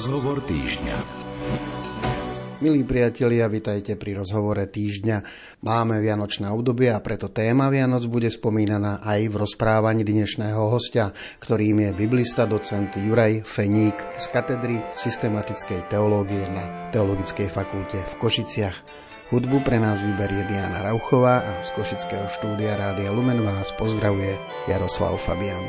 Rozhovor týždňa. Milí priatelia, vitajte pri rozhovore týždňa. Máme vianočné obdobie a preto téma Vianoc bude spomínaná aj v rozprávaní dnešného hostia, ktorým je biblista docent Juraj Feník z katedry systematickej teológie na Teologickej fakulte v Košiciach. Hudbu pre nás vyberie Diana Rauchová a z Košického štúdia Rádia Lumen vás pozdravuje Jaroslav Fabian.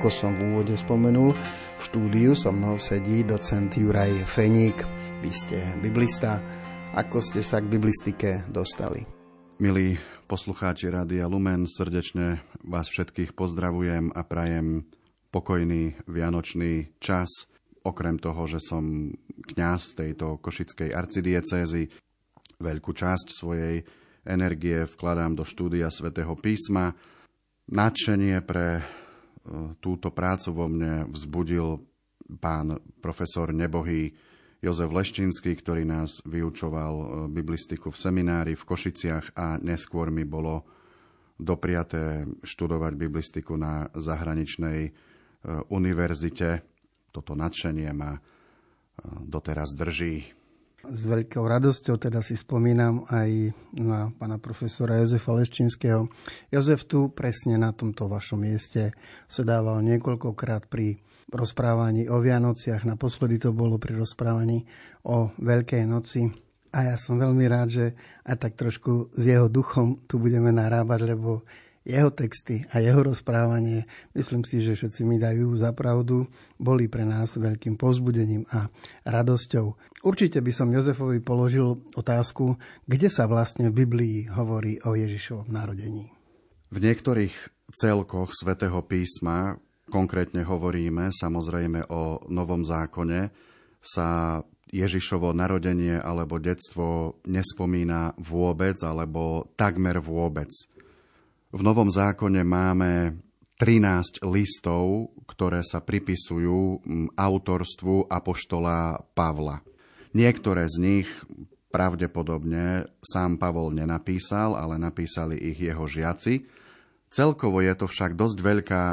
Ako som v úvode spomenul, v štúdiu so mnou sedí docent Juraj Feník. Vy ste biblista. Ako ste sa k biblistike dostali? Milí poslucháči Rádia Lumen, srdečne vás všetkých pozdravujem a prajem pokojný vianočný čas. Okrem toho, že som kňaz tejto košickej arcidiecézy, veľkú časť svojej energie vkladám do štúdia svätého písma. Nadšenie pre túto prácu vo mne vzbudil pán profesor nebohý Jozef Leštinský, ktorý nás vyučoval e, biblistiku v seminári v Košiciach a neskôr mi bolo dopriaté študovať biblistiku na zahraničnej e, univerzite. Toto nadšenie ma e, doteraz drží. S veľkou radosťou teda si spomínam aj na pána profesora Jozefa Leščinského. Jozef tu presne na tomto vašom mieste sedával niekoľkokrát pri rozprávaní o Vianociach. Naposledy to bolo pri rozprávaní o Veľkej noci. A ja som veľmi rád, že aj tak trošku s jeho duchom tu budeme narábať, lebo jeho texty a jeho rozprávanie, myslím si, že všetci mi dajú za pravdu, boli pre nás veľkým povzbudením a radosťou. Určite by som Jozefovi položil otázku, kde sa vlastne v Biblii hovorí o Ježišovom narodení. V niektorých celkoch svätého písma, konkrétne hovoríme samozrejme o Novom zákone, sa Ježišovo narodenie alebo detstvo nespomína vôbec alebo takmer vôbec. V Novom zákone máme 13 listov, ktoré sa pripisujú autorstvu apoštola Pavla. Niektoré z nich pravdepodobne sám Pavol nenapísal, ale napísali ich jeho žiaci. Celkovo je to však dosť veľká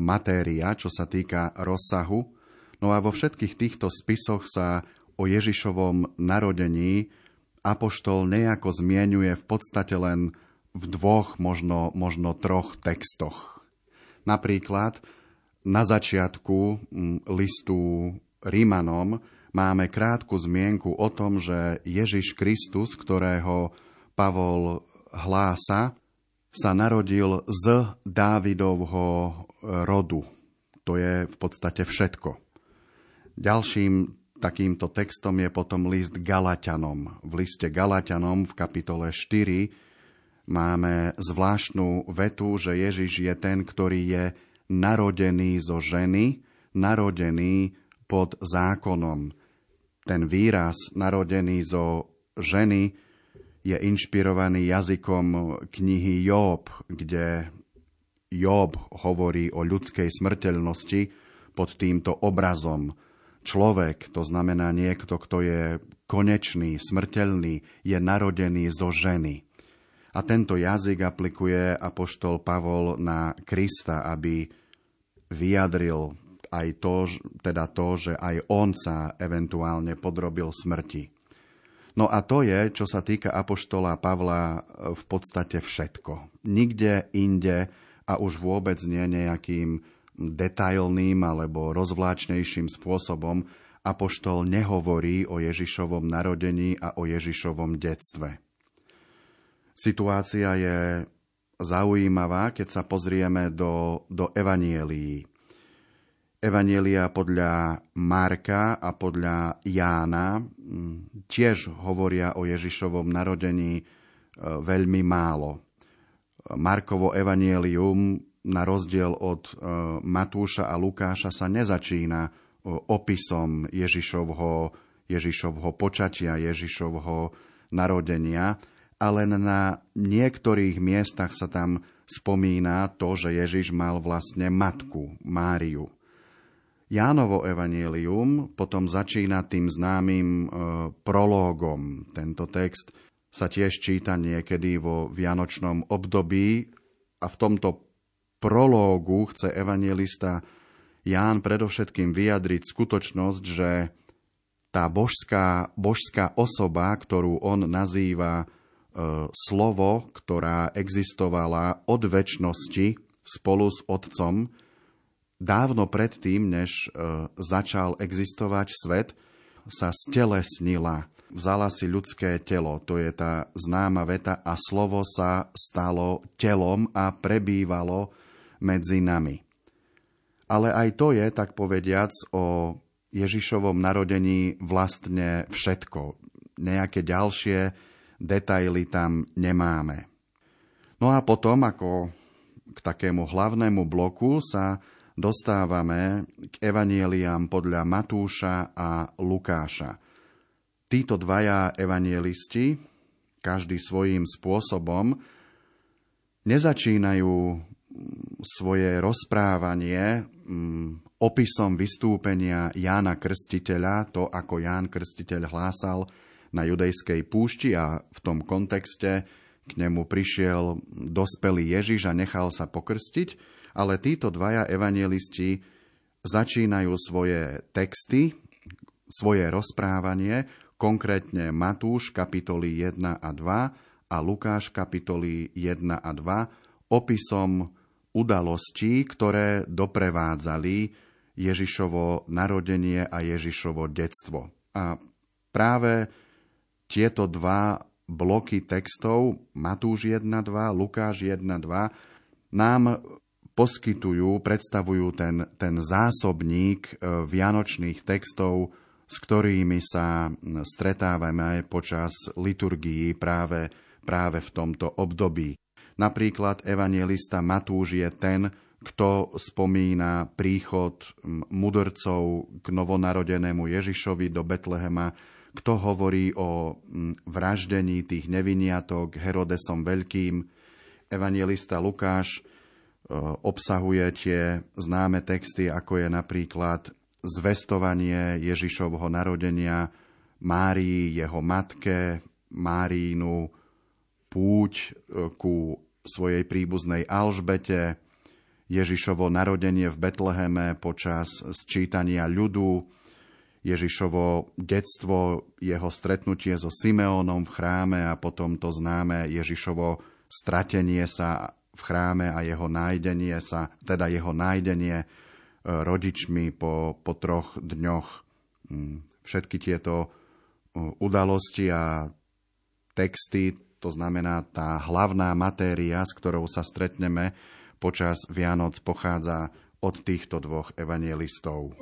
matéria, čo sa týka rozsahu. No a vo všetkých týchto spisoch sa o Ježišovom narodení apoštol nejako zmienuje v podstate len v dvoch, možno, možno troch textoch. Napríklad na začiatku listu Rímanom máme krátku zmienku o tom, že Ježiš Kristus, ktorého Pavol hlása, sa narodil z Dávidovho rodu. To je v podstate všetko. Ďalším takýmto textom je potom list Galatianom. V liste Galatianom v kapitole 4 máme zvláštnu vetu, že Ježiš je ten, ktorý je narodený zo ženy, narodený pod zákonom. Ten výraz narodený zo ženy je inšpirovaný jazykom knihy Job, kde Job hovorí o ľudskej smrteľnosti pod týmto obrazom. Človek, to znamená niekto, kto je konečný, smrteľný, je narodený zo ženy. A tento jazyk aplikuje apoštol Pavol na Krista, aby vyjadril aj to, teda to, že aj on sa eventuálne podrobil smrti. No a to je, čo sa týka apoštola Pavla, v podstate všetko. Nikde inde a už vôbec nie nejakým detailným alebo rozvláčnejším spôsobom apoštol nehovorí o Ježišovom narodení a o Ježišovom detstve. Situácia je zaujímavá, keď sa pozrieme do, do evanielií. Evanielia podľa Marka a podľa Jána tiež hovoria o Ježišovom narodení e, veľmi málo. Markovo evanielium na rozdiel od e, Matúša a Lukáša sa nezačína opisom Ježišovho, Ježišovho počatia, Ježišovho narodenia, ale na niektorých miestach sa tam spomína to, že Ježiš mal vlastne matku, Máriu. Jánovo evanielium potom začína tým známym e, prológom. Tento text sa tiež číta niekedy vo vianočnom období a v tomto prológu chce evangelista Ján predovšetkým vyjadriť skutočnosť, že tá božská, božská osoba, ktorú on nazýva e, slovo, ktorá existovala od väčšnosti spolu s Otcom, dávno predtým, než e, začal existovať svet, sa stelesnila, vzala si ľudské telo, to je tá známa veta, a slovo sa stalo telom a prebývalo medzi nami. Ale aj to je, tak povediac, o Ježišovom narodení vlastne všetko. Nejaké ďalšie detaily tam nemáme. No a potom, ako k takému hlavnému bloku sa dostávame k evanieliám podľa Matúša a Lukáša. Títo dvaja evanielisti, každý svojím spôsobom, nezačínajú svoje rozprávanie mm, opisom vystúpenia Jána Krstiteľa, to ako Ján Krstiteľ hlásal na judejskej púšti a v tom kontexte k nemu prišiel dospelý Ježiš a nechal sa pokrstiť, ale títo dvaja evangelisti začínajú svoje texty, svoje rozprávanie, konkrétne Matúš kapitoly 1 a 2 a Lukáš kapitoly 1 a 2 opisom udalostí, ktoré doprevádzali Ježišovo narodenie a Ježišovo detstvo. A práve tieto dva bloky textov, Matúš 1.2, Lukáš 1.2, nám poskytujú, predstavujú ten, ten zásobník e, vianočných textov, s ktorými sa stretávame počas liturgií práve, práve v tomto období. Napríklad evangelista Matúš je ten, kto spomína príchod mudrcov k novonarodenému Ježišovi do Betlehema, kto hovorí o vraždení tých neviniatok Herodesom Veľkým. Evangelista Lukáš obsahuje tie známe texty, ako je napríklad zvestovanie Ježišovho narodenia Márii, jeho matke, Márínu, púť eh, ku svojej príbuznej Alžbete, Ježišovo narodenie v Betleheme počas sčítania ľudu, Ježišovo detstvo, jeho stretnutie so Simeónom v chráme a potom to známe Ježišovo stratenie sa v chráme a jeho nájdenie sa, teda jeho nájdenie e, rodičmi po, po troch dňoch. Mm, všetky tieto e, udalosti a texty, to znamená tá hlavná matéria, s ktorou sa stretneme počas Vianoc, pochádza od týchto dvoch evangelistov.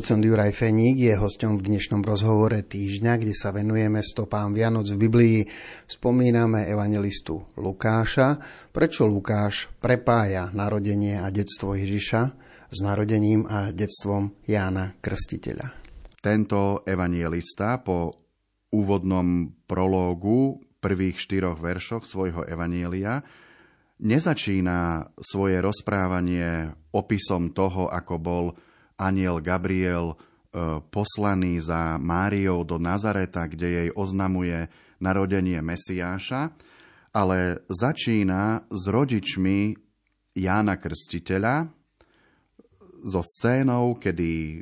Docent Juraj Feník je hosťom v dnešnom rozhovore týždňa, kde sa venujeme stopám Vianoc v Biblii. Spomíname evangelistu Lukáša. Prečo Lukáš prepája narodenie a detstvo Ježiša s narodením a detstvom Jána Krstiteľa? Tento evangelista po úvodnom prológu prvých štyroch veršoch svojho evanielia nezačína svoje rozprávanie opisom toho, ako bol aniel Gabriel e, poslaný za Máriou do Nazareta, kde jej oznamuje narodenie Mesiáša, ale začína s rodičmi Jána Krstiteľa, so scénou, kedy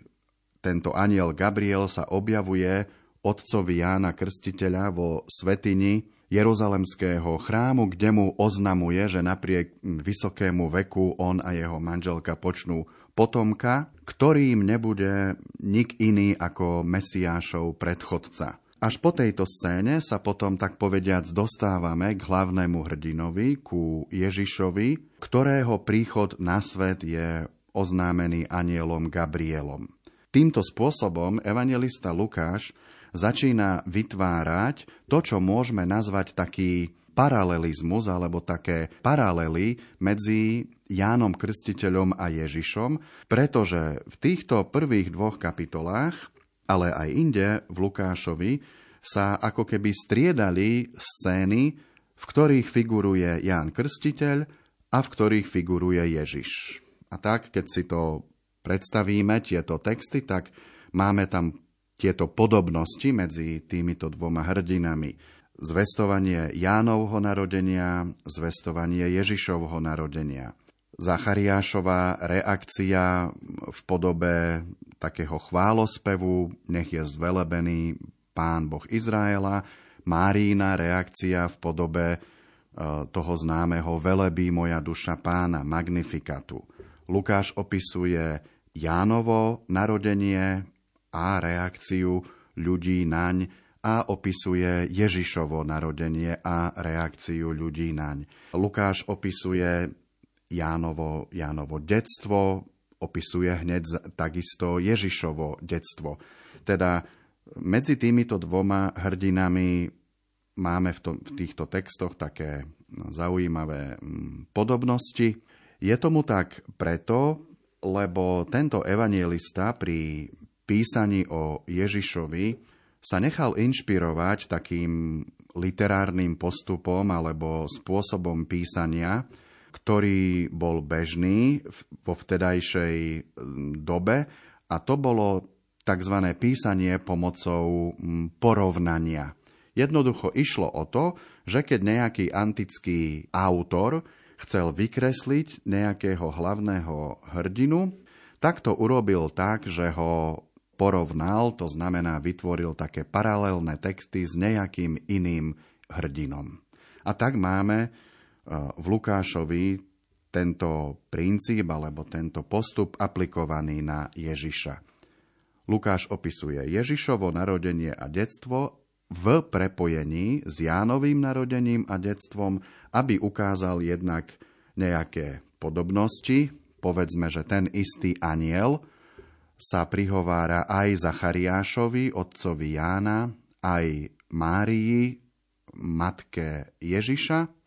tento aniel Gabriel sa objavuje otcovi Jána Krstiteľa vo svetini Jeruzalemského chrámu, kde mu oznamuje, že napriek vysokému veku on a jeho manželka počnú potomka, ktorým nebude nik iný ako Mesiášov predchodca. Až po tejto scéne sa potom, tak povediac, dostávame k hlavnému hrdinovi, ku Ježišovi, ktorého príchod na svet je oznámený anielom Gabrielom. Týmto spôsobom evangelista Lukáš začína vytvárať to, čo môžeme nazvať taký paralelizmus alebo také paralely medzi Jánom Krstiteľom a Ježišom, pretože v týchto prvých dvoch kapitolách, ale aj inde v Lukášovi, sa ako keby striedali scény, v ktorých figuruje Ján Krstiteľ a v ktorých figuruje Ježiš. A tak, keď si to predstavíme, tieto texty, tak máme tam tieto podobnosti medzi týmito dvoma hrdinami zvestovanie Jánovho narodenia, zvestovanie Ježišovho narodenia. Zachariášová reakcia v podobe takého chválospevu, nech je zvelebený Pán Boh Izraela, Márína reakcia v podobe e, toho známeho Velebí moja duša pána, Magnifikatu. Lukáš opisuje Jánovo narodenie a reakciu ľudí naň a opisuje Ježišovo narodenie a reakciu ľudí naň. Lukáš opisuje Jánovo, Jánovo detstvo, opisuje hneď takisto Ježišovo detstvo. Teda medzi týmito dvoma hrdinami máme v, tom, v týchto textoch také zaujímavé mm, podobnosti. Je tomu tak preto, lebo tento evangelista pri písaní o Ježišovi sa nechal inšpirovať takým literárnym postupom alebo spôsobom písania, ktorý bol bežný vo vtedajšej dobe a to bolo tzv. písanie pomocou porovnania. Jednoducho išlo o to, že keď nejaký antický autor chcel vykresliť nejakého hlavného hrdinu, tak to urobil tak, že ho porovnal, to znamená vytvoril také paralelné texty s nejakým iným hrdinom. A tak máme v Lukášovi tento princíp alebo tento postup aplikovaný na Ježiša. Lukáš opisuje Ježišovo narodenie a detstvo v prepojení s Jánovým narodením a detstvom, aby ukázal jednak nejaké podobnosti, povedzme, že ten istý aniel, sa prihovára aj Zachariášovi, otcovi Jána, aj Márii, matke Ježiša,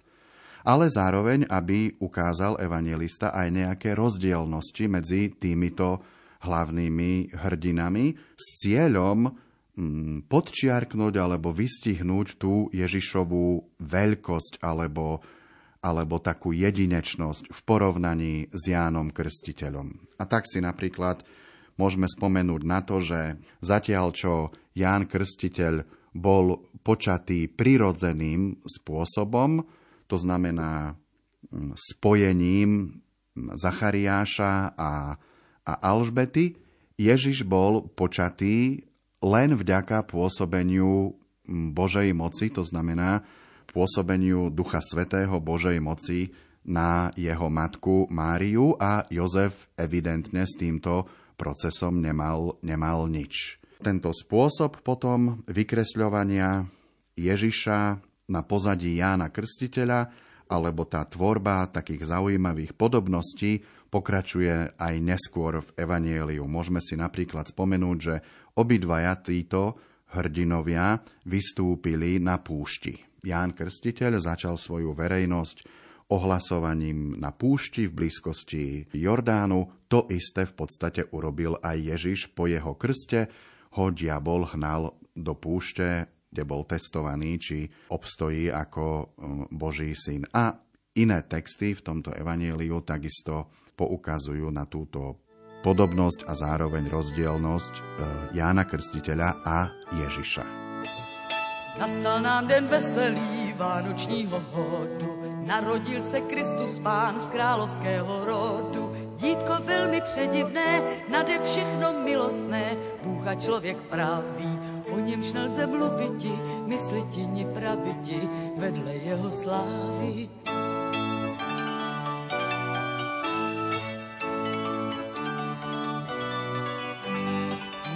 ale zároveň, aby ukázal evangelista aj nejaké rozdielnosti medzi týmito hlavnými hrdinami s cieľom mm, podčiarknúť alebo vystihnúť tú Ježišovú veľkosť alebo, alebo takú jedinečnosť v porovnaní s Jánom Krstiteľom. A tak si napríklad môžeme spomenúť na to, že zatiaľ čo Ján Krstiteľ bol počatý prirodzeným spôsobom, to znamená mm, spojením Zachariáša a, a Alžbety, Ježiš bol počatý len vďaka pôsobeniu mm, Božej moci, to znamená pôsobeniu Ducha Svetého Božej moci na jeho matku Máriu a Jozef evidentne s týmto procesom nemal, nemal nič. Tento spôsob potom vykresľovania Ježiša na pozadí Jána Krstiteľa alebo tá tvorba takých zaujímavých podobností pokračuje aj neskôr v Evanieliu. Môžeme si napríklad spomenúť, že obidvaja títo hrdinovia vystúpili na púšti. Ján Krstiteľ začal svoju verejnosť ohlasovaním na púšti v blízkosti Jordánu. To isté v podstate urobil aj Ježiš po jeho krste. Ho diabol hnal do púšte kde bol testovaný, či obstojí ako um, Boží syn. A iné texty v tomto evanieliu takisto poukazujú na túto podobnosť a zároveň rozdielnosť uh, Jána Krstiteľa a Ježiša. Nastal nám den veselý vánočního hodu, narodil se Kristus Pán z královského rodu. Dítko velmi předivné, nade všechno milostné, Bůh a člověk pravý, o němž nelze mluviti, mysliti ni praviti, vedle jeho slávy.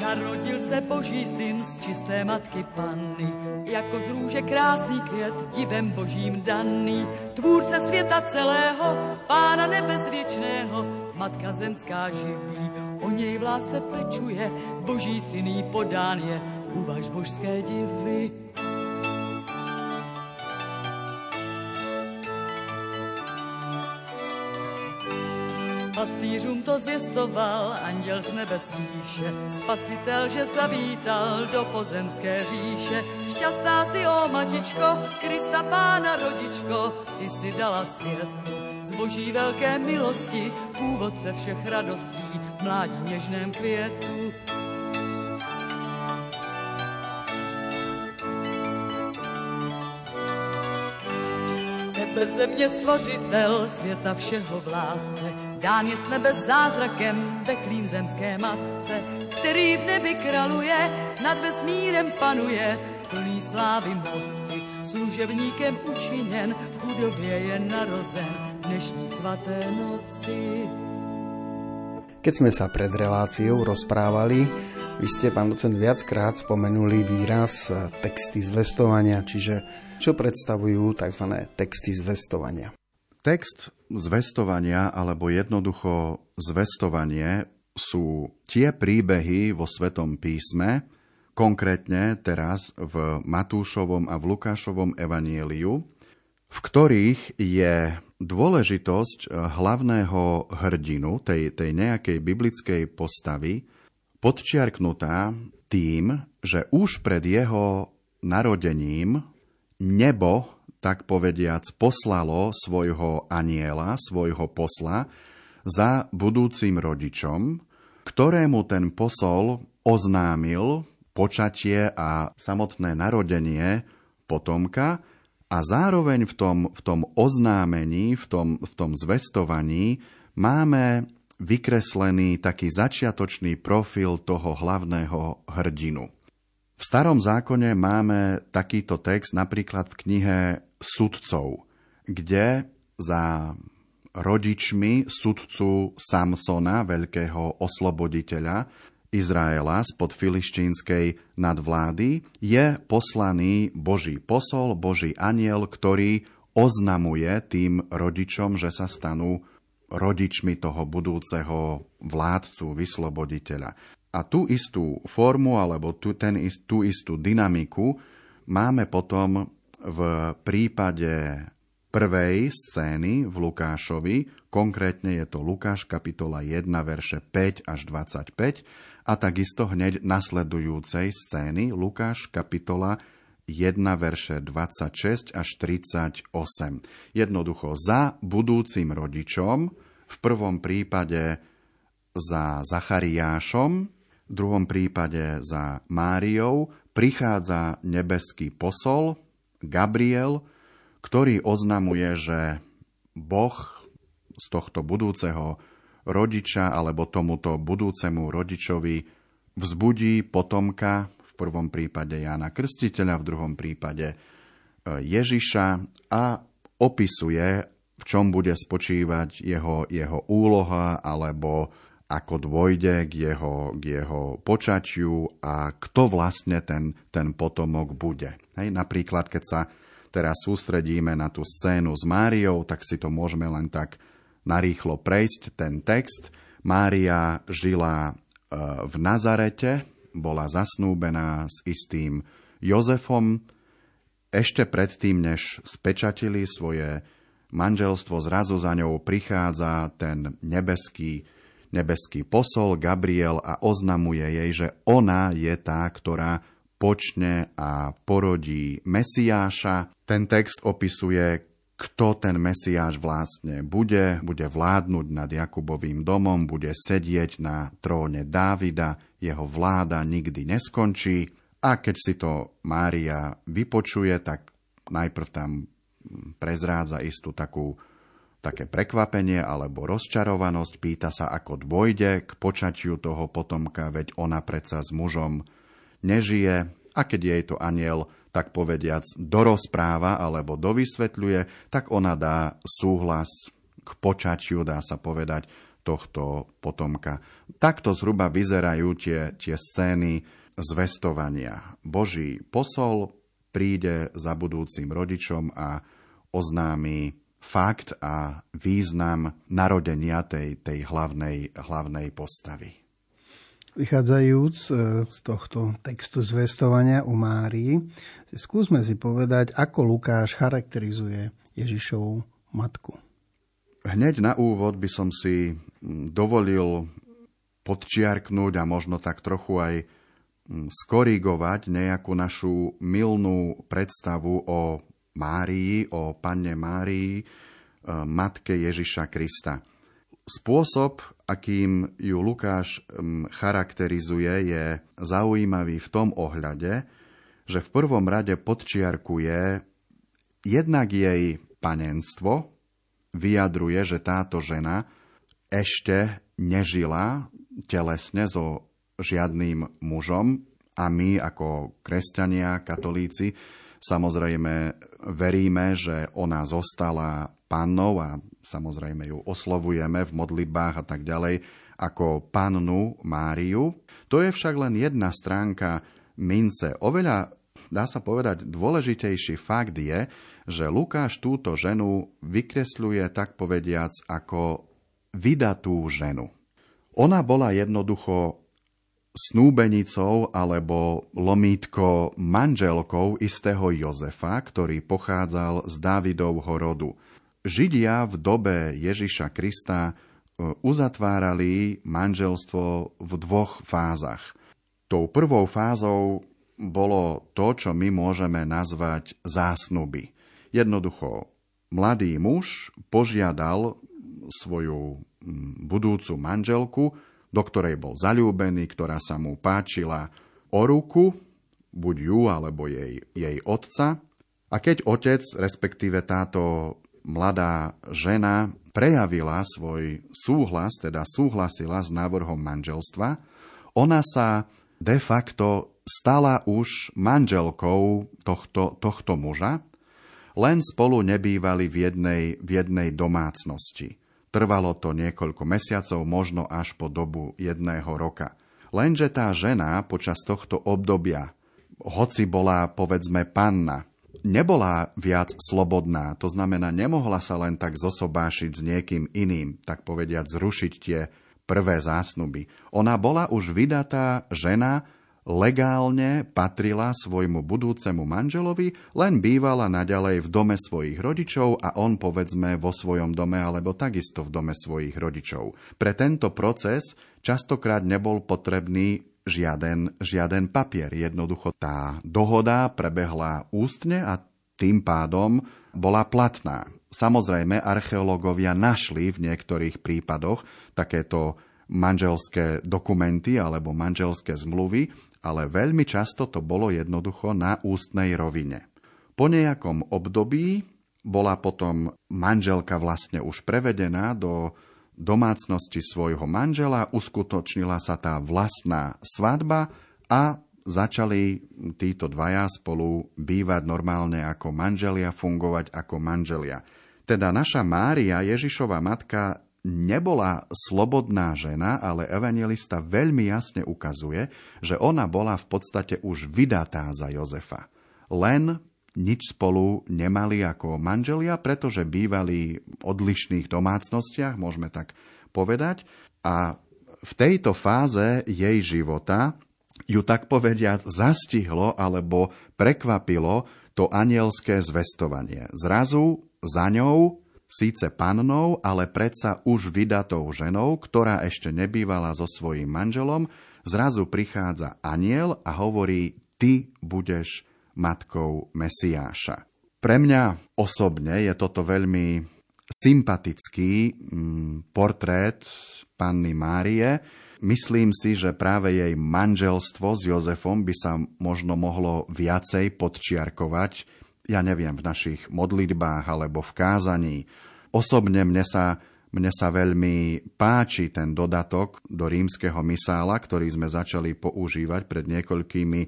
Narodil se boží syn z čisté matky panny, jako z růže krásný květ, divem božím daný, tvůrce světa celého, pána nebezvěčného, matka zemská živí, o něj v lásce pečuje, boží syný podán je, uvaž božské divy. Pastýřům to zvěstoval anděl z nebe spíše, spasitel, že zavítal do pozemské říše. Šťastná si, o matičko, Krista pána rodičko, ty si dala světlu z boží velké milosti, původce všech radostí, mládí něžném květu. Nebe země stvořitel světa všeho vládce, dán je s nebe zázrakem veklým zemské matce, který v nebi kraluje, nad vesmírem panuje, plný slávy moci, služebníkem učiněn, v chudobě je narozen dnešní svaté noci. Keď sme sa pred reláciou rozprávali, vy ste, pán docent, viackrát spomenuli výraz e, texty zvestovania, čiže čo predstavujú tzv. texty zvestovania? Text zvestovania alebo jednoducho zvestovanie sú tie príbehy vo Svetom písme, konkrétne teraz v Matúšovom a v Lukášovom evanieliu, v ktorých je dôležitosť eh, hlavného hrdinu, tej, tej nejakej biblickej postavy, podčiarknutá tým, že už pred jeho narodením nebo, tak povediac, poslalo svojho aniela, svojho posla za budúcim rodičom, ktorému ten posol oznámil počatie a samotné narodenie potomka, a zároveň v tom, v tom oznámení, v tom, v tom zvestovaní máme vykreslený taký začiatočný profil toho hlavného hrdinu. V starom zákone máme takýto text napríklad v knihe Sudcov, kde za rodičmi sudcu Samsona, veľkého osloboditeľa, Izraela spod filištínskej nadvlády je poslaný Boží posol, Boží aniel, ktorý oznamuje tým rodičom, že sa stanú rodičmi toho budúceho vládcu, vysloboditeľa. A tú istú formu alebo tú, ten, tú istú dynamiku máme potom v prípade prvej scény v Lukášovi, konkrétne je to Lukáš kapitola 1, verše 5 až 25, a takisto hneď nasledujúcej scény Lukáš kapitola 1 verše 26 až 38. Jednoducho za budúcim rodičom, v prvom prípade za Zachariášom, v druhom prípade za Máriou, prichádza nebeský posol, Gabriel, ktorý oznamuje, že Boh z tohto budúceho rodiča alebo tomuto budúcemu rodičovi vzbudí potomka, v prvom prípade Jána Krstiteľa, v druhom prípade e, Ježiša a opisuje, v čom bude spočívať jeho, jeho úloha alebo ako dôjde k jeho, k jeho počatiu a kto vlastne ten, ten potomok bude. Hej, napríklad, keď sa teraz sústredíme na tú scénu s Máriou, tak si to môžeme len tak narýchlo prejsť, ten text. Mária žila e, v Nazarete, bola zasnúbená s istým Jozefom. Ešte predtým, než spečatili svoje manželstvo, zrazu za ňou prichádza ten nebeský nebeský posol Gabriel a oznamuje jej, že ona je tá, ktorá počne a porodí Mesiáša. Ten text opisuje, kto ten Mesiáš vlastne bude. Bude vládnuť nad Jakubovým domom, bude sedieť na tróne Dávida, jeho vláda nikdy neskončí. A keď si to Mária vypočuje, tak najprv tam prezrádza istú takú také prekvapenie alebo rozčarovanosť, pýta sa, ako dôjde k počatiu toho potomka, veď ona predsa s mužom nežije a keď jej to aniel tak povediac dorozpráva alebo dovysvetľuje, tak ona dá súhlas k počatiu, dá sa povedať, tohto potomka. Takto zhruba vyzerajú tie, tie scény zvestovania. Boží posol príde za budúcim rodičom a oznámi fakt a význam narodenia tej, tej hlavnej, hlavnej postavy. Vychádzajúc e, z tohto textu zvestovania u Márii, skúsme si povedať, ako Lukáš charakterizuje Ježišovú matku. Hneď na úvod by som si dovolil podčiarknúť a možno tak trochu aj skorigovať nejakú našu milnú predstavu o Márii, o panne Márii, e, matke Ježiša Krista. Spôsob, akým ju Lukáš charakterizuje, je zaujímavý v tom ohľade, že v prvom rade podčiarkuje jednak jej panenstvo, vyjadruje, že táto žena ešte nežila telesne so žiadnym mužom a my ako kresťania, katolíci, samozrejme veríme, že ona zostala pannou a samozrejme ju oslovujeme v modlitbách a tak ďalej ako pannu Máriu. To je však len jedna stránka mince. Oveľa, dá sa povedať, dôležitejší fakt je, že Lukáš túto ženu vykresľuje tak povediac ako vydatú ženu. Ona bola jednoducho snúbenicou alebo lomítko manželkou istého Jozefa, ktorý pochádzal z Dávidovho rodu. Židia v dobe Ježiša Krista e, uzatvárali manželstvo v dvoch fázach. Tou prvou fázou bolo to, čo my môžeme nazvať zásnuby. Jednoducho, mladý muž požiadal svoju budúcu manželku, do ktorej bol zalúbený, ktorá sa mu páčila o ruku, buď ju alebo jej, jej otca. A keď otec, respektíve táto mladá žena, prejavila svoj súhlas, teda súhlasila s návrhom manželstva, ona sa de facto stala už manželkou tohto, tohto muža, len spolu nebývali v jednej, v jednej domácnosti. Trvalo to niekoľko mesiacov, možno až po dobu jedného roka. Lenže tá žena počas tohto obdobia, hoci bola povedzme panna, nebola viac slobodná, to znamená, nemohla sa len tak zosobášiť s niekým iným, tak povediať zrušiť tie prvé zásnuby. Ona bola už vydatá žena, legálne patrila svojmu budúcemu manželovi, len bývala naďalej v dome svojich rodičov a on povedzme vo svojom dome alebo takisto v dome svojich rodičov. Pre tento proces častokrát nebol potrebný žiaden, žiaden papier. Jednoducho tá dohoda prebehla ústne a tým pádom bola platná. Samozrejme, archeológovia našli v niektorých prípadoch takéto manželské dokumenty alebo manželské zmluvy, ale veľmi často to bolo jednoducho na ústnej rovine. Po nejakom období bola potom manželka vlastne už prevedená do domácnosti svojho manžela, uskutočnila sa tá vlastná svadba a začali títo dvaja spolu bývať normálne ako manželia, fungovať ako manželia. Teda naša Mária, Ježišova matka, nebola slobodná žena, ale evangelista veľmi jasne ukazuje, že ona bola v podstate už vydatá za Jozefa. Len nič spolu nemali ako manželia, pretože bývali v odlišných domácnostiach, môžeme tak povedať. A v tejto fáze jej života ju tak povediať zastihlo alebo prekvapilo to anielské zvestovanie. Zrazu za ňou, síce pannou, ale predsa už vydatou ženou, ktorá ešte nebývala so svojím manželom, zrazu prichádza aniel a hovorí, ty budeš matkou Mesiáša. Pre mňa osobne je toto veľmi sympatický mm, portrét panny Márie. Myslím si, že práve jej manželstvo s Jozefom by sa možno mohlo viacej podčiarkovať, ja neviem, v našich modlitbách alebo v kázaní. Osobne mne sa, mne sa veľmi páči ten dodatok do rímskeho misála, ktorý sme začali používať pred niekoľkými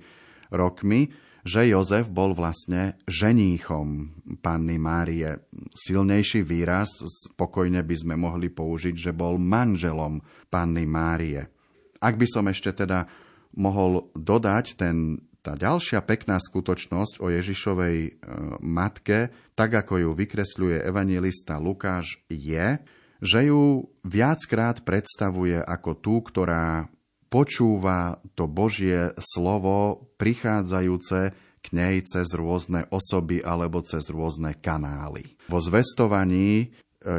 rokmi, že Jozef bol vlastne ženíchom panny Márie. Silnejší výraz, spokojne by sme mohli použiť, že bol manželom panny Márie. Ak by som ešte teda mohol dodať ten, tá ďalšia pekná skutočnosť o Ježišovej e, matke, tak ako ju vykresľuje evangelista Lukáš, je, že ju viackrát predstavuje ako tú, ktorá počúva to Božie slovo prichádzajúce k nej cez rôzne osoby alebo cez rôzne kanály. Vo zvestovaní e,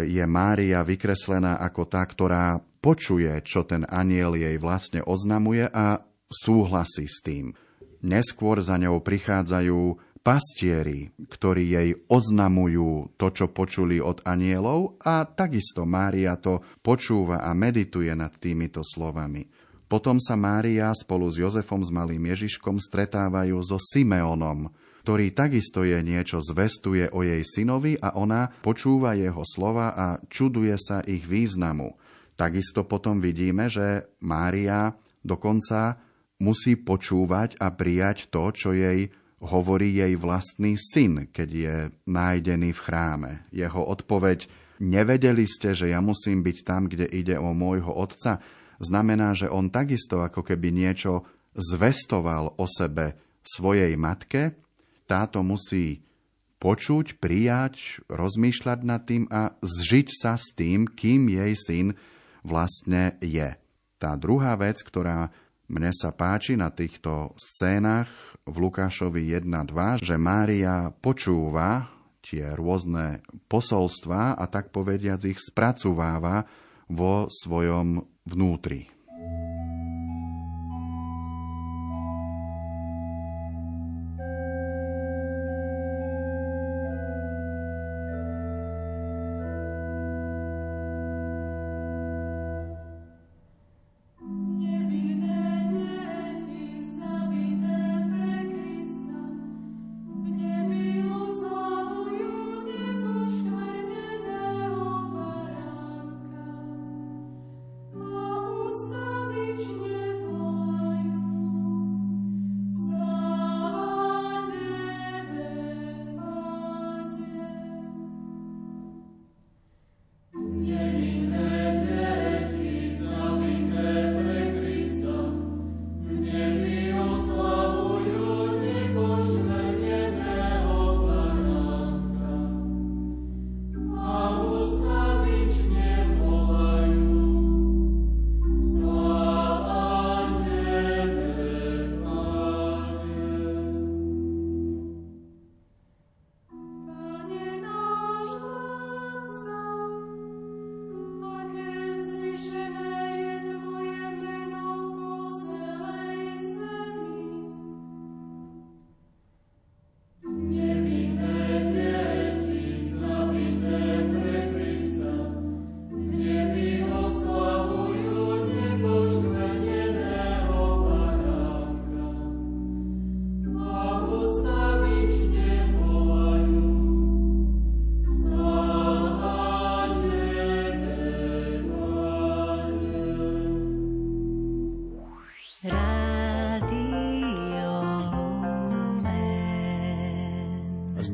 je Mária vykreslená ako tá, ktorá počuje, čo ten aniel jej vlastne oznamuje a súhlasí s tým. Neskôr za ňou prichádzajú pastieri, ktorí jej oznamujú to, čo počuli od anielov a takisto Mária to počúva a medituje nad týmito slovami. Potom sa Mária spolu s Jozefom s malým Ježiškom stretávajú so Simeonom, ktorý takisto je niečo zvestuje o jej synovi a ona počúva jeho slova a čuduje sa ich významu. Takisto potom vidíme, že Mária dokonca musí počúvať a prijať to, čo jej hovorí jej vlastný syn, keď je nájdený v chráme. Jeho odpoveď, nevedeli ste, že ja musím byť tam, kde ide o môjho otca? Znamená, že on takisto ako keby niečo zvestoval o sebe svojej matke, táto musí počuť, prijať, rozmýšľať nad tým a zžiť sa s tým, kým jej syn vlastne je. Tá druhá vec, ktorá mne sa páči na týchto scénach v Lukášovi 1.2, že Mária počúva tie rôzne posolstvá a tak povediac ich spracováva vo svojom vnútri.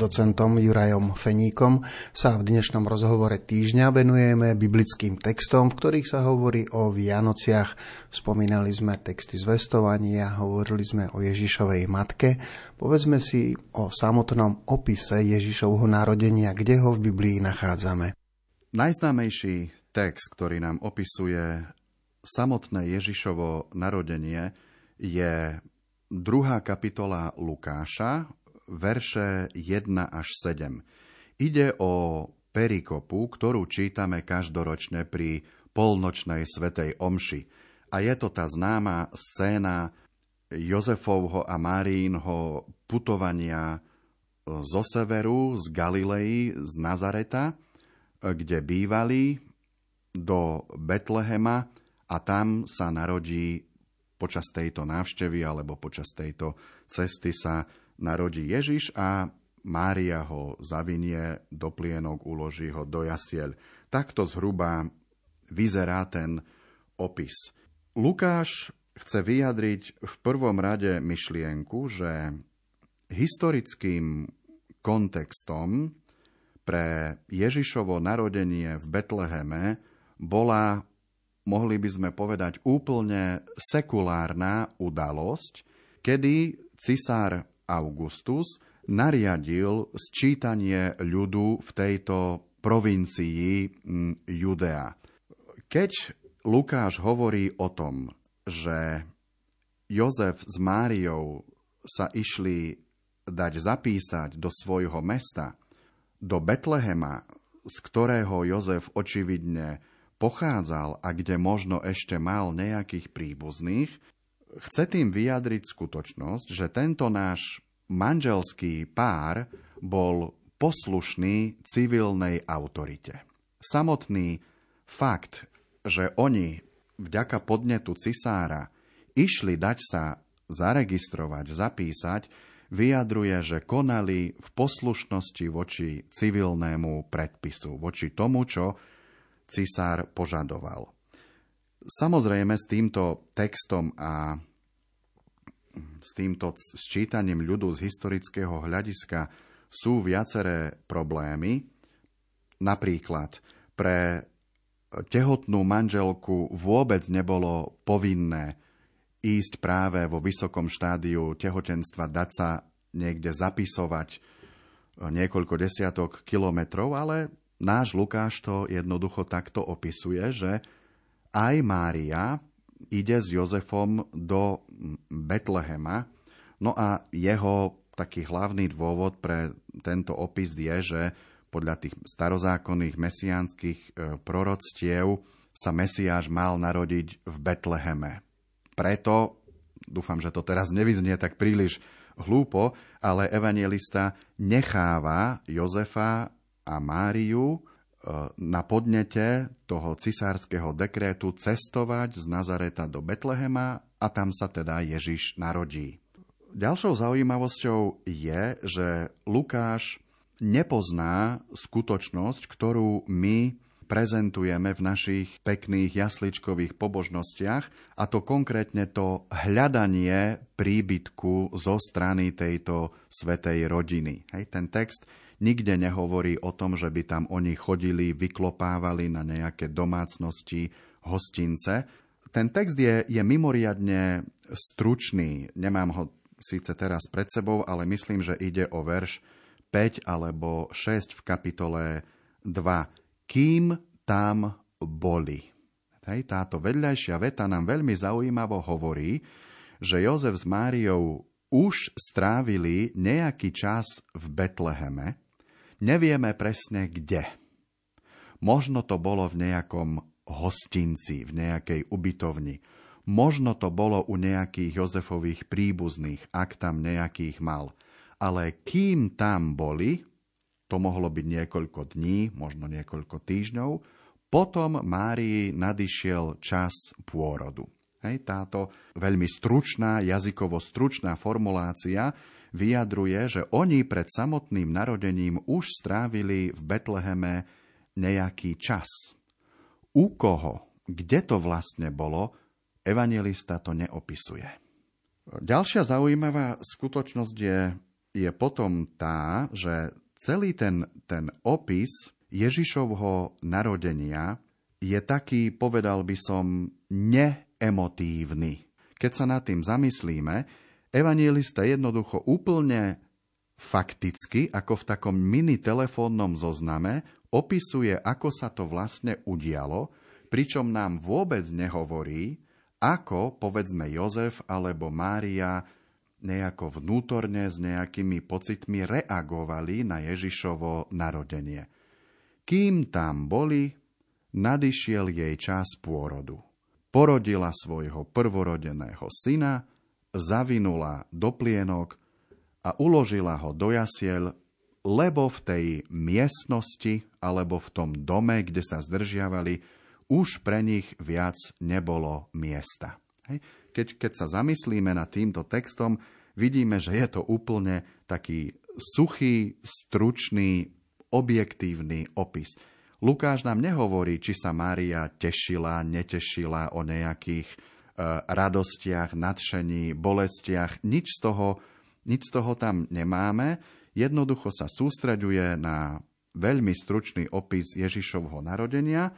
Docentom Jurajom Feníkom sa v dnešnom rozhovore týždňa venujeme biblickým textom, v ktorých sa hovorí o Vianociach. Spomínali sme texty zvestovania, hovorili sme o Ježišovej matke. Povedzme si o samotnom opise Ježišovho narodenia, kde ho v Biblii nachádzame. Najznámejší text, ktorý nám opisuje samotné Ježišovo narodenie, je druhá kapitola Lukáša, verše 1 až 7. Ide o perikopu, ktorú čítame každoročne pri polnočnej svetej omši. A je to tá známa scéna Jozefovho a Márínho putovania zo severu, z Galilei, z Nazareta, kde bývali do Betlehema a tam sa narodí počas tejto návštevy alebo počas tejto cesty sa narodí Ježiš a Mária ho zavinie do plienok, uloží ho do jasiel. Takto zhruba vyzerá ten opis. Lukáš chce vyjadriť v prvom rade myšlienku, že historickým kontextom pre Ježišovo narodenie v Betleheme bola, mohli by sme povedať, úplne sekulárna udalosť, kedy cisár Augustus nariadil sčítanie ľudu v tejto provincii Judea. Keď Lukáš hovorí o tom, že Jozef s Máriou sa išli dať zapísať do svojho mesta, do Betlehema, z ktorého Jozef očividne pochádzal a kde možno ešte mal nejakých príbuzných, chce tým vyjadriť skutočnosť, že tento náš manželský pár bol poslušný civilnej autorite. Samotný fakt, že oni vďaka podnetu cisára išli dať sa zaregistrovať, zapísať, vyjadruje, že konali v poslušnosti voči civilnému predpisu, voči tomu, čo cisár požadoval. Samozrejme s týmto textom a s týmto sčítaním ľudu z historického hľadiska sú viaceré problémy. Napríklad pre tehotnú manželku vôbec nebolo povinné ísť práve vo vysokom štádiu tehotenstva, dať sa niekde zapisovať niekoľko desiatok kilometrov, ale náš Lukáš to jednoducho takto opisuje, že aj Mária ide s Jozefom do Betlehema. No a jeho taký hlavný dôvod pre tento opis je, že podľa tých starozákonných mesiánskych e, proroctiev sa Mesiáš mal narodiť v Betleheme. Preto, dúfam, že to teraz nevyznie tak príliš hlúpo, ale evangelista necháva Jozefa a Máriu na podnete toho cisárskeho dekrétu cestovať z Nazareta do Betlehema a tam sa teda Ježiš narodí. Ďalšou zaujímavosťou je, že Lukáš nepozná skutočnosť, ktorú my prezentujeme v našich pekných jasličkových pobožnostiach, a to konkrétne to hľadanie príbytku zo strany tejto svetej rodiny. Hej, ten text nikde nehovorí o tom, že by tam oni chodili, vyklopávali na nejaké domácnosti, hostince. Ten text je, je mimoriadne stručný. Nemám ho síce teraz pred sebou, ale myslím, že ide o verš 5 alebo 6 v kapitole 2. Kým tam boli. Hej, táto vedľajšia veta nám veľmi zaujímavo hovorí, že Jozef s Máriou už strávili nejaký čas v Betleheme, Nevieme presne kde. Možno to bolo v nejakom hostinci, v nejakej ubytovni. Možno to bolo u nejakých Jozefových príbuzných, ak tam nejakých mal. Ale kým tam boli, to mohlo byť niekoľko dní, možno niekoľko týždňov, potom Márii nadišiel čas pôrodu. Hej, táto veľmi stručná, jazykovo stručná formulácia vyjadruje, že oni pred samotným narodením už strávili v Betleheme nejaký čas. U koho, kde to vlastne bolo, evangelista to neopisuje. Ďalšia zaujímavá skutočnosť je, je potom tá, že celý ten, ten opis Ježišovho narodenia je taký, povedal by som, neemotívny. Keď sa nad tým zamyslíme, evangelista jednoducho úplne fakticky, ako v takom mini telefónnom zozname, opisuje, ako sa to vlastne udialo, pričom nám vôbec nehovorí, ako, povedzme, Jozef alebo Mária nejako vnútorne s nejakými pocitmi reagovali na Ježišovo narodenie. Kým tam boli, nadišiel jej čas pôrodu. Porodila svojho prvorodeného syna, zavinula do plienok a uložila ho do jasiel, lebo v tej miestnosti alebo v tom dome, kde sa zdržiavali, už pre nich viac nebolo miesta. Hej. Keď, keď sa zamyslíme nad týmto textom, vidíme, že je to úplne taký suchý, stručný, objektívny opis. Lukáš nám nehovorí, či sa Mária tešila, netešila o nejakých radostiach, nadšení, bolestiach. Nič z, toho, nič z toho tam nemáme. Jednoducho sa sústreďuje na veľmi stručný opis Ježišovho narodenia.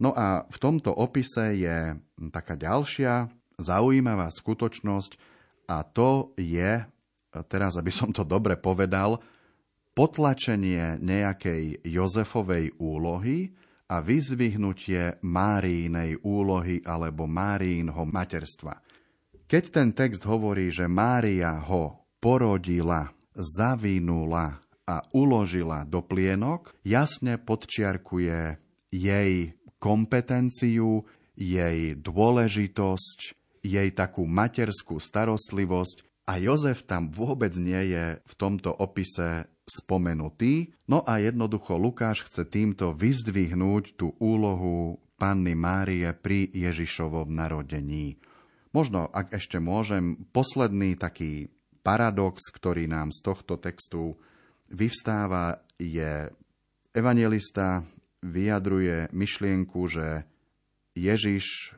No a v tomto opise je taká ďalšia zaujímavá skutočnosť a to je, teraz aby som to dobre povedal, potlačenie nejakej Jozefovej úlohy a vyzvihnutie Márínej úlohy alebo Márínho materstva. Keď ten text hovorí, že Mária ho porodila, zavinula a uložila do plienok, jasne podčiarkuje jej kompetenciu, jej dôležitosť, jej takú materskú starostlivosť a Jozef tam vôbec nie je v tomto opise spomenutý. No a jednoducho Lukáš chce týmto vyzdvihnúť tú úlohu panny Márie pri Ježišovom narodení. Možno, ak ešte môžem, posledný taký paradox, ktorý nám z tohto textu vyvstáva, je evangelista vyjadruje myšlienku, že Ježiš,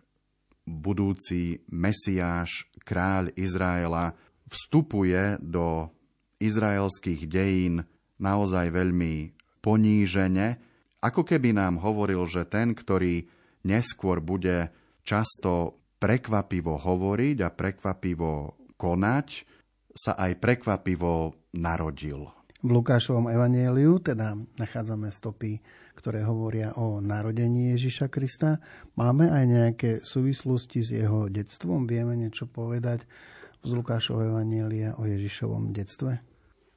budúci Mesiáš, kráľ Izraela, vstupuje do izraelských dejín naozaj veľmi ponížene, ako keby nám hovoril, že ten, ktorý neskôr bude často prekvapivo hovoriť a prekvapivo konať, sa aj prekvapivo narodil. V Lukášovom evanieliu teda nachádzame stopy, ktoré hovoria o narodení Ježiša Krista. Máme aj nejaké súvislosti s jeho detstvom? Vieme niečo povedať z Lukášovho evanielia o Ježišovom detstve?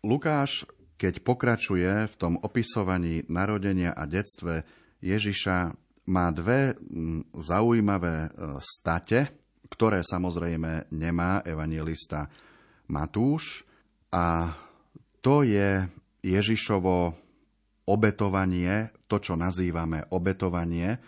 Lukáš, keď pokračuje v tom opisovaní narodenia a detstve Ježiša, má dve mm, zaujímavé e, state, ktoré samozrejme nemá evangelista Matúš a to je Ježišovo obetovanie, to, čo nazývame obetovanie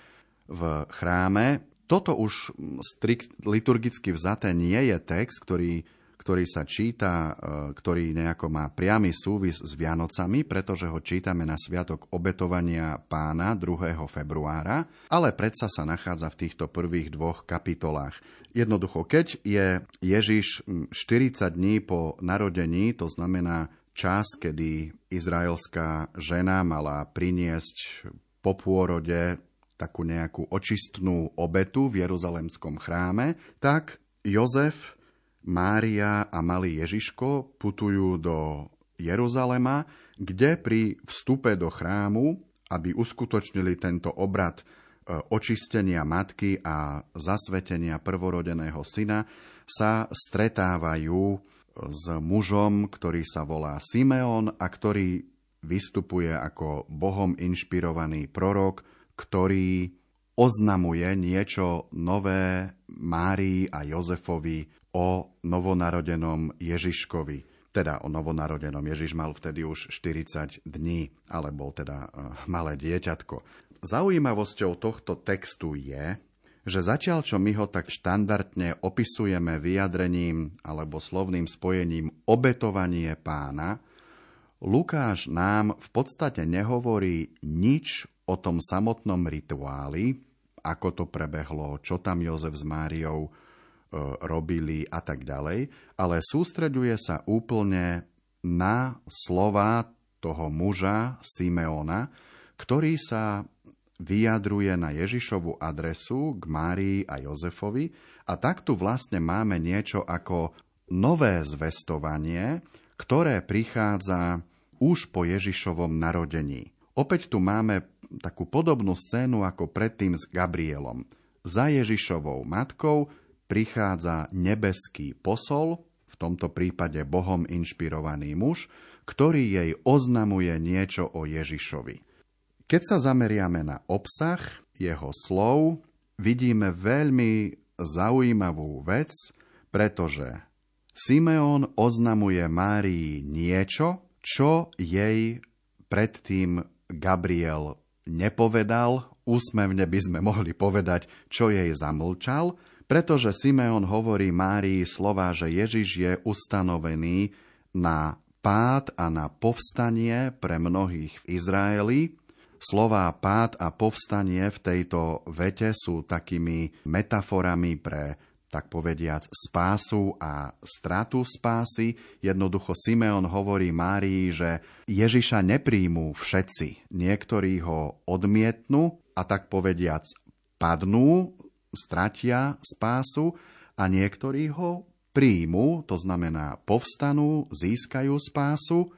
v chráme. Toto už strikt liturgicky vzaté nie je text, ktorý ktorý sa číta, e, ktorý nejako má priamy súvis s Vianocami, pretože ho čítame na Sviatok obetovania pána 2. februára, ale predsa sa nachádza v týchto prvých dvoch kapitolách. Jednoducho, keď je Ježiš 40 dní po narodení, to znamená čas, kedy izraelská žena mala priniesť po pôrode takú nejakú očistnú obetu v Jeruzalemskom chráme, tak Jozef Mária a malý Ježiško putujú do Jeruzalema, kde pri vstupe do chrámu, aby uskutočnili tento obrad e, očistenia matky a zasvetenia prvorodeného syna, sa stretávajú s mužom, ktorý sa volá Simeon a ktorý vystupuje ako Bohom inšpirovaný prorok, ktorý oznamuje niečo nové Márii a Jozefovi o novonarodenom Ježiškovi. Teda o novonarodenom Ježiš mal vtedy už 40 dní, ale bol teda uh, malé dieťatko. Zaujímavosťou tohto textu je, že zatiaľ, čo my ho tak štandardne opisujeme vyjadrením alebo slovným spojením obetovanie pána, Lukáš nám v podstate nehovorí nič o tom samotnom rituáli, ako to prebehlo, čo tam Jozef s Máriou robili a tak ďalej, ale sústreďuje sa úplne na slova toho muža Simeona, ktorý sa vyjadruje na Ježišovu adresu k Márii a Jozefovi a tak tu vlastne máme niečo ako nové zvestovanie, ktoré prichádza už po Ježišovom narodení. Opäť tu máme takú podobnú scénu ako predtým s Gabrielom. Za Ježišovou matkou prichádza nebeský posol, v tomto prípade Bohom inšpirovaný muž, ktorý jej oznamuje niečo o Ježišovi. Keď sa zameriame na obsah jeho slov, vidíme veľmi zaujímavú vec, pretože Simeon oznamuje Márii niečo, čo jej predtým Gabriel nepovedal, úsmevne by sme mohli povedať, čo jej zamlčal, pretože Simeon hovorí Márii slova, že Ježiš je ustanovený na pád a na povstanie pre mnohých v Izraeli, Slová pád a povstanie v tejto vete sú takými metaforami pre tak povediac spásu a stratu spásy. Jednoducho Simeon hovorí Márii, že Ježiša nepríjmú všetci. Niektorí ho odmietnú a tak povediac padnú, stratia spásu a niektorí ho príjmu, to znamená povstanú, získajú spásu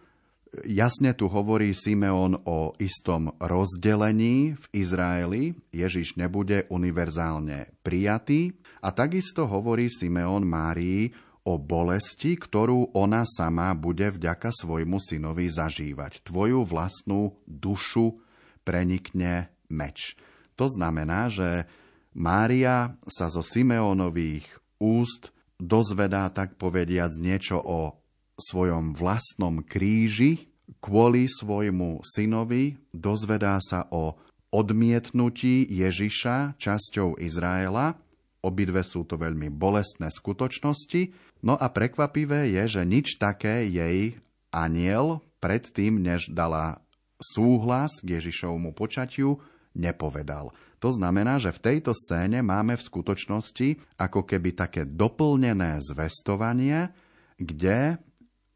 Jasne tu hovorí Simeon o istom rozdelení v Izraeli. Ježiš nebude univerzálne prijatý. A takisto hovorí Simeon Márii o bolesti, ktorú ona sama bude vďaka svojmu synovi zažívať. Tvoju vlastnú dušu prenikne meč. To znamená, že Mária sa zo Simeonových úst dozvedá tak povediac niečo o svojom vlastnom kríži kvôli svojmu synovi, dozvedá sa o odmietnutí Ježiša časťou Izraela. Obidve sú to veľmi bolestné skutočnosti. No a prekvapivé je, že nič také jej aniel predtým, než dala súhlas k Ježišovmu počatiu, nepovedal. To znamená, že v tejto scéne máme v skutočnosti ako keby také doplnené zvestovanie, kde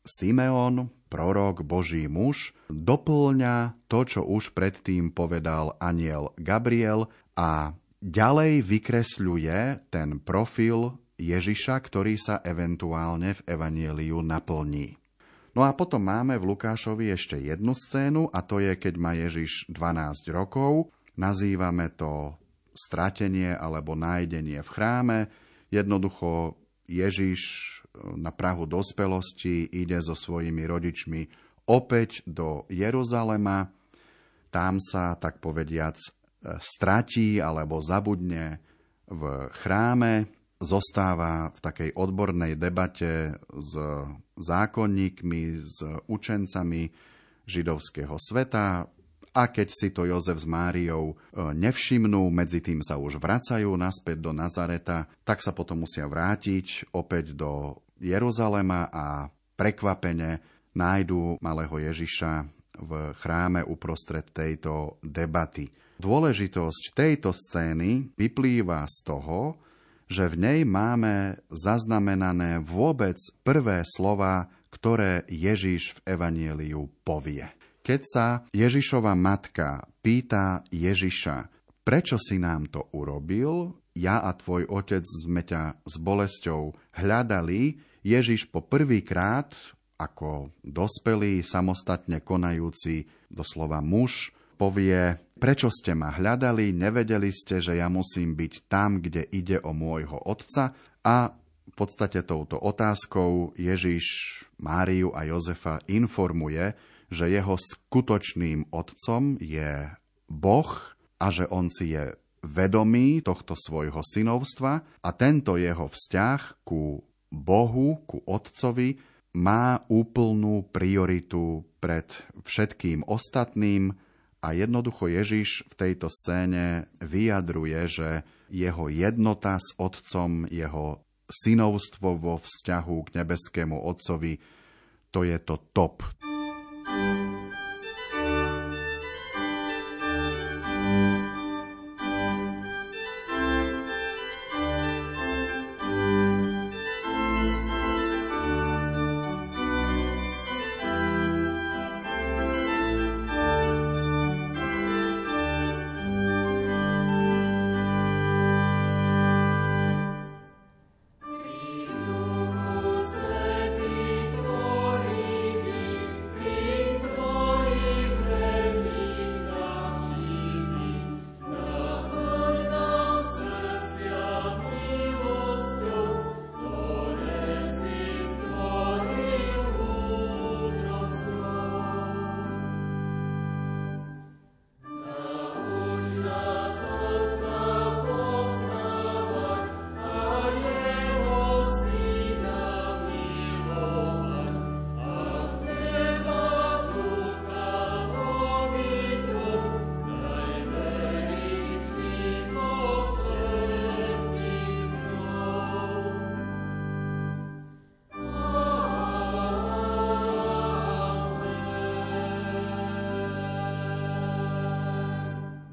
Simeon, prorok, Boží muž, doplňa to, čo už predtým povedal aniel Gabriel a ďalej vykresľuje ten profil Ježiša, ktorý sa eventuálne v Evanieliu naplní. No a potom máme v Lukášovi ešte jednu scénu a to je, keď má Ježiš 12 rokov. Nazývame to stratenie alebo nájdenie v chráme. Jednoducho Ježiš na Prahu dospelosti ide so svojimi rodičmi opäť do Jeruzalema. Tam sa, tak povediac, stratí alebo zabudne v chráme, zostáva v takej odbornej debate s zákonníkmi, s učencami židovského sveta. A keď si to Jozef s Máriou e, nevšimnú, medzi tým sa už vracajú naspäť do Nazareta, tak sa potom musia vrátiť opäť do Jeruzalema a prekvapene nájdú malého Ježiša v chráme uprostred tejto debaty. Dôležitosť tejto scény vyplýva z toho, že v nej máme zaznamenané vôbec prvé slova, ktoré Ježiš v Evanieliu povie. Keď sa Ježišova matka pýta Ježiša, prečo si nám to urobil, ja a tvoj otec sme ťa s bolesťou hľadali, Ježiš po prvýkrát ako dospelý, samostatne konajúci, doslova muž, povie, prečo ste ma hľadali, nevedeli ste, že ja musím byť tam, kde ide o môjho otca? A v podstate touto otázkou Ježiš Máriu a Jozefa informuje, že jeho skutočným otcom je Boh a že on si je vedomý tohto svojho synovstva a tento jeho vzťah ku Bohu, ku Otcovi, má úplnú prioritu pred všetkým ostatným a jednoducho Ježiš v tejto scéne vyjadruje, že jeho jednota s Otcom, jeho synovstvo vo vzťahu k nebeskému Otcovi, to je to top.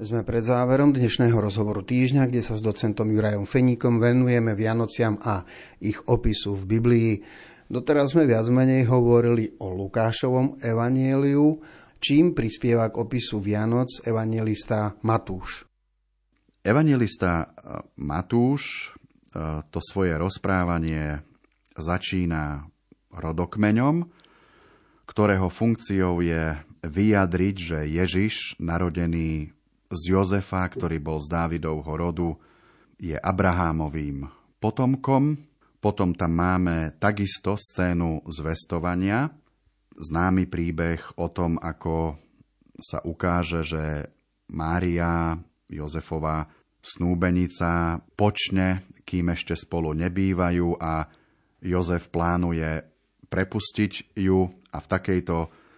Sme pred záverom dnešného rozhovoru týždňa, kde sa s docentom Jurajom Feníkom venujeme Vianociam a ich opisu v Biblii. Doteraz sme viac menej hovorili o Lukášovom evanieliu, čím prispieva k opisu Vianoc evangelista Matúš. Evangelista Matúš e, to svoje rozprávanie začína rodokmeňom, ktorého funkciou je vyjadriť, že Ježiš, narodený z Jozefa, ktorý bol z Dávidovho rodu, je Abrahámovým potomkom. Potom tam máme takisto scénu zvestovania, známy príbeh o tom, ako sa ukáže, že Mária, Jozefova snúbenica, počne, kým ešte spolu nebývajú a Jozef plánuje prepustiť ju a v takejto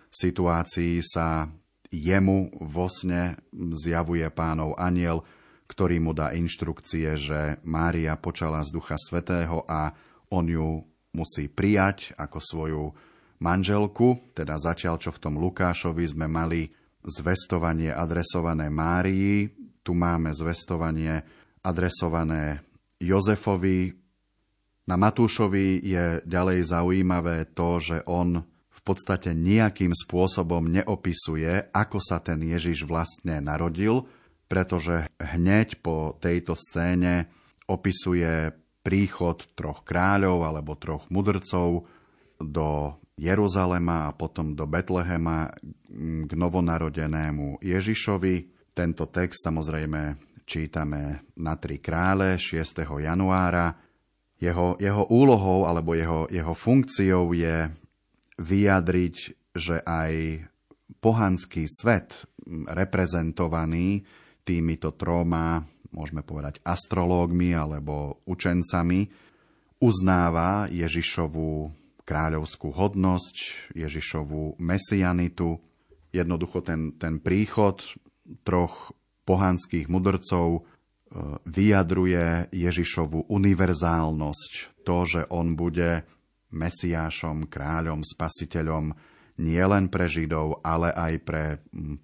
situácii sa jemu vo sne zjavuje pánov aniel, ktorý mu dá inštrukcie, že Mária počala z Ducha Svetého a on ju musí prijať ako svoju manželku, teda zatiaľ, čo v tom Lukášovi sme mali zvestovanie adresované Márii, tu máme zvestovanie adresované Jozefovi. Na Matúšovi je ďalej zaujímavé to, že on podstate nejakým spôsobom neopisuje, ako sa ten Ježiš vlastne narodil, pretože hneď po tejto scéne opisuje príchod troch kráľov alebo troch mudrcov do Jeruzalema a potom do Betlehema k novonarodenému Ježišovi. Tento text samozrejme čítame na tri krále 6. januára. Jeho, jeho úlohou alebo jeho, jeho funkciou je vyjadriť, že aj pohanský svet reprezentovaný týmito troma, môžeme povedať astrológmi alebo učencami, uznáva Ježišovú kráľovskú hodnosť, Ježišovú mesianitu. Jednoducho ten, ten príchod troch pohanských mudrcov e, vyjadruje Ježišovú univerzálnosť, to, že on bude Mesiášom, kráľom, spasiteľom nielen pre Židov, ale aj pre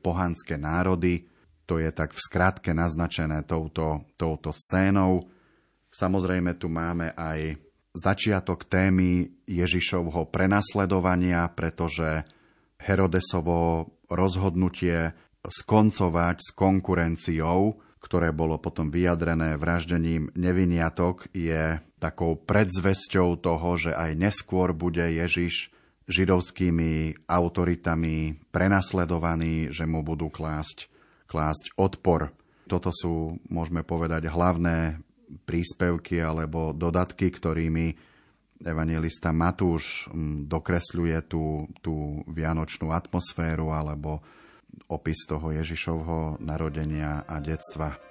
pohanské národy. To je tak v skratke naznačené touto, touto scénou. Samozrejme tu máme aj začiatok témy Ježišovho prenasledovania, pretože Herodesovo rozhodnutie skoncovať s konkurenciou ktoré bolo potom vyjadrené vraždením neviniatok, je takou predzvesťou toho, že aj neskôr bude Ježiš židovskými autoritami prenasledovaný, že mu budú klásť, klásť odpor. Toto sú, môžeme povedať, hlavné príspevky alebo dodatky, ktorými evangelista Matúš mm, dokresľuje tú, tú vianočnú atmosféru alebo opis toho Ježišovho narodenia a detstva.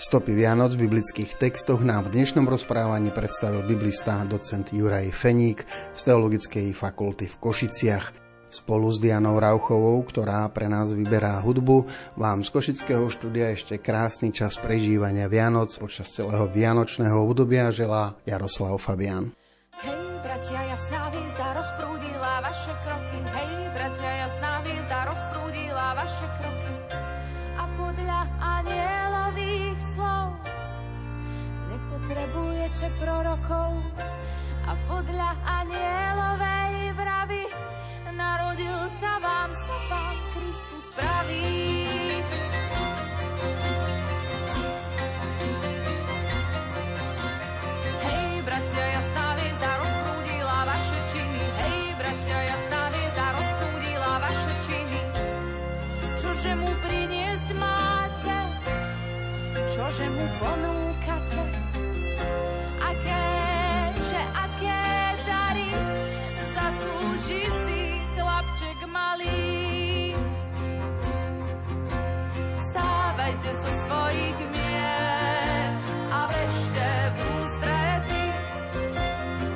Stopy Vianoc v biblických textoch nám v dnešnom rozprávaní predstavil biblista docent Juraj Feník z Teologickej fakulty v Košiciach. Spolu s Dianou Rauchovou, ktorá pre nás vyberá hudbu, vám z Košického štúdia ešte krásny čas prežívania Vianoc počas celého vianočného obdobia želá Jaroslav Fabian. Hej, bratia, jasná hviezda rozprúdila vaše kroky. Hej, bratia, jasná hviezda rozprúdila vaše kroky. A podľa anielových nepotrebujete prorokov. A podľa anielovej vravy narodil sa vám sa Pán Kristus pravý. Hej, bratia, jasná hviezda rozprúdila vaše činy. Hej, bratia, jasná hviezda rozprúdila vaše činy. Čože mu priniesť máte? Čože mu ponúkate? Aké, že aké dary si chlapček malý? Vstávajte zo svojich miest a vešte v.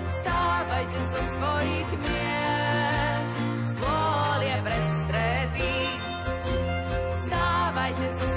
Vstávajte zo svojich miest, stôl. Vstávajte zo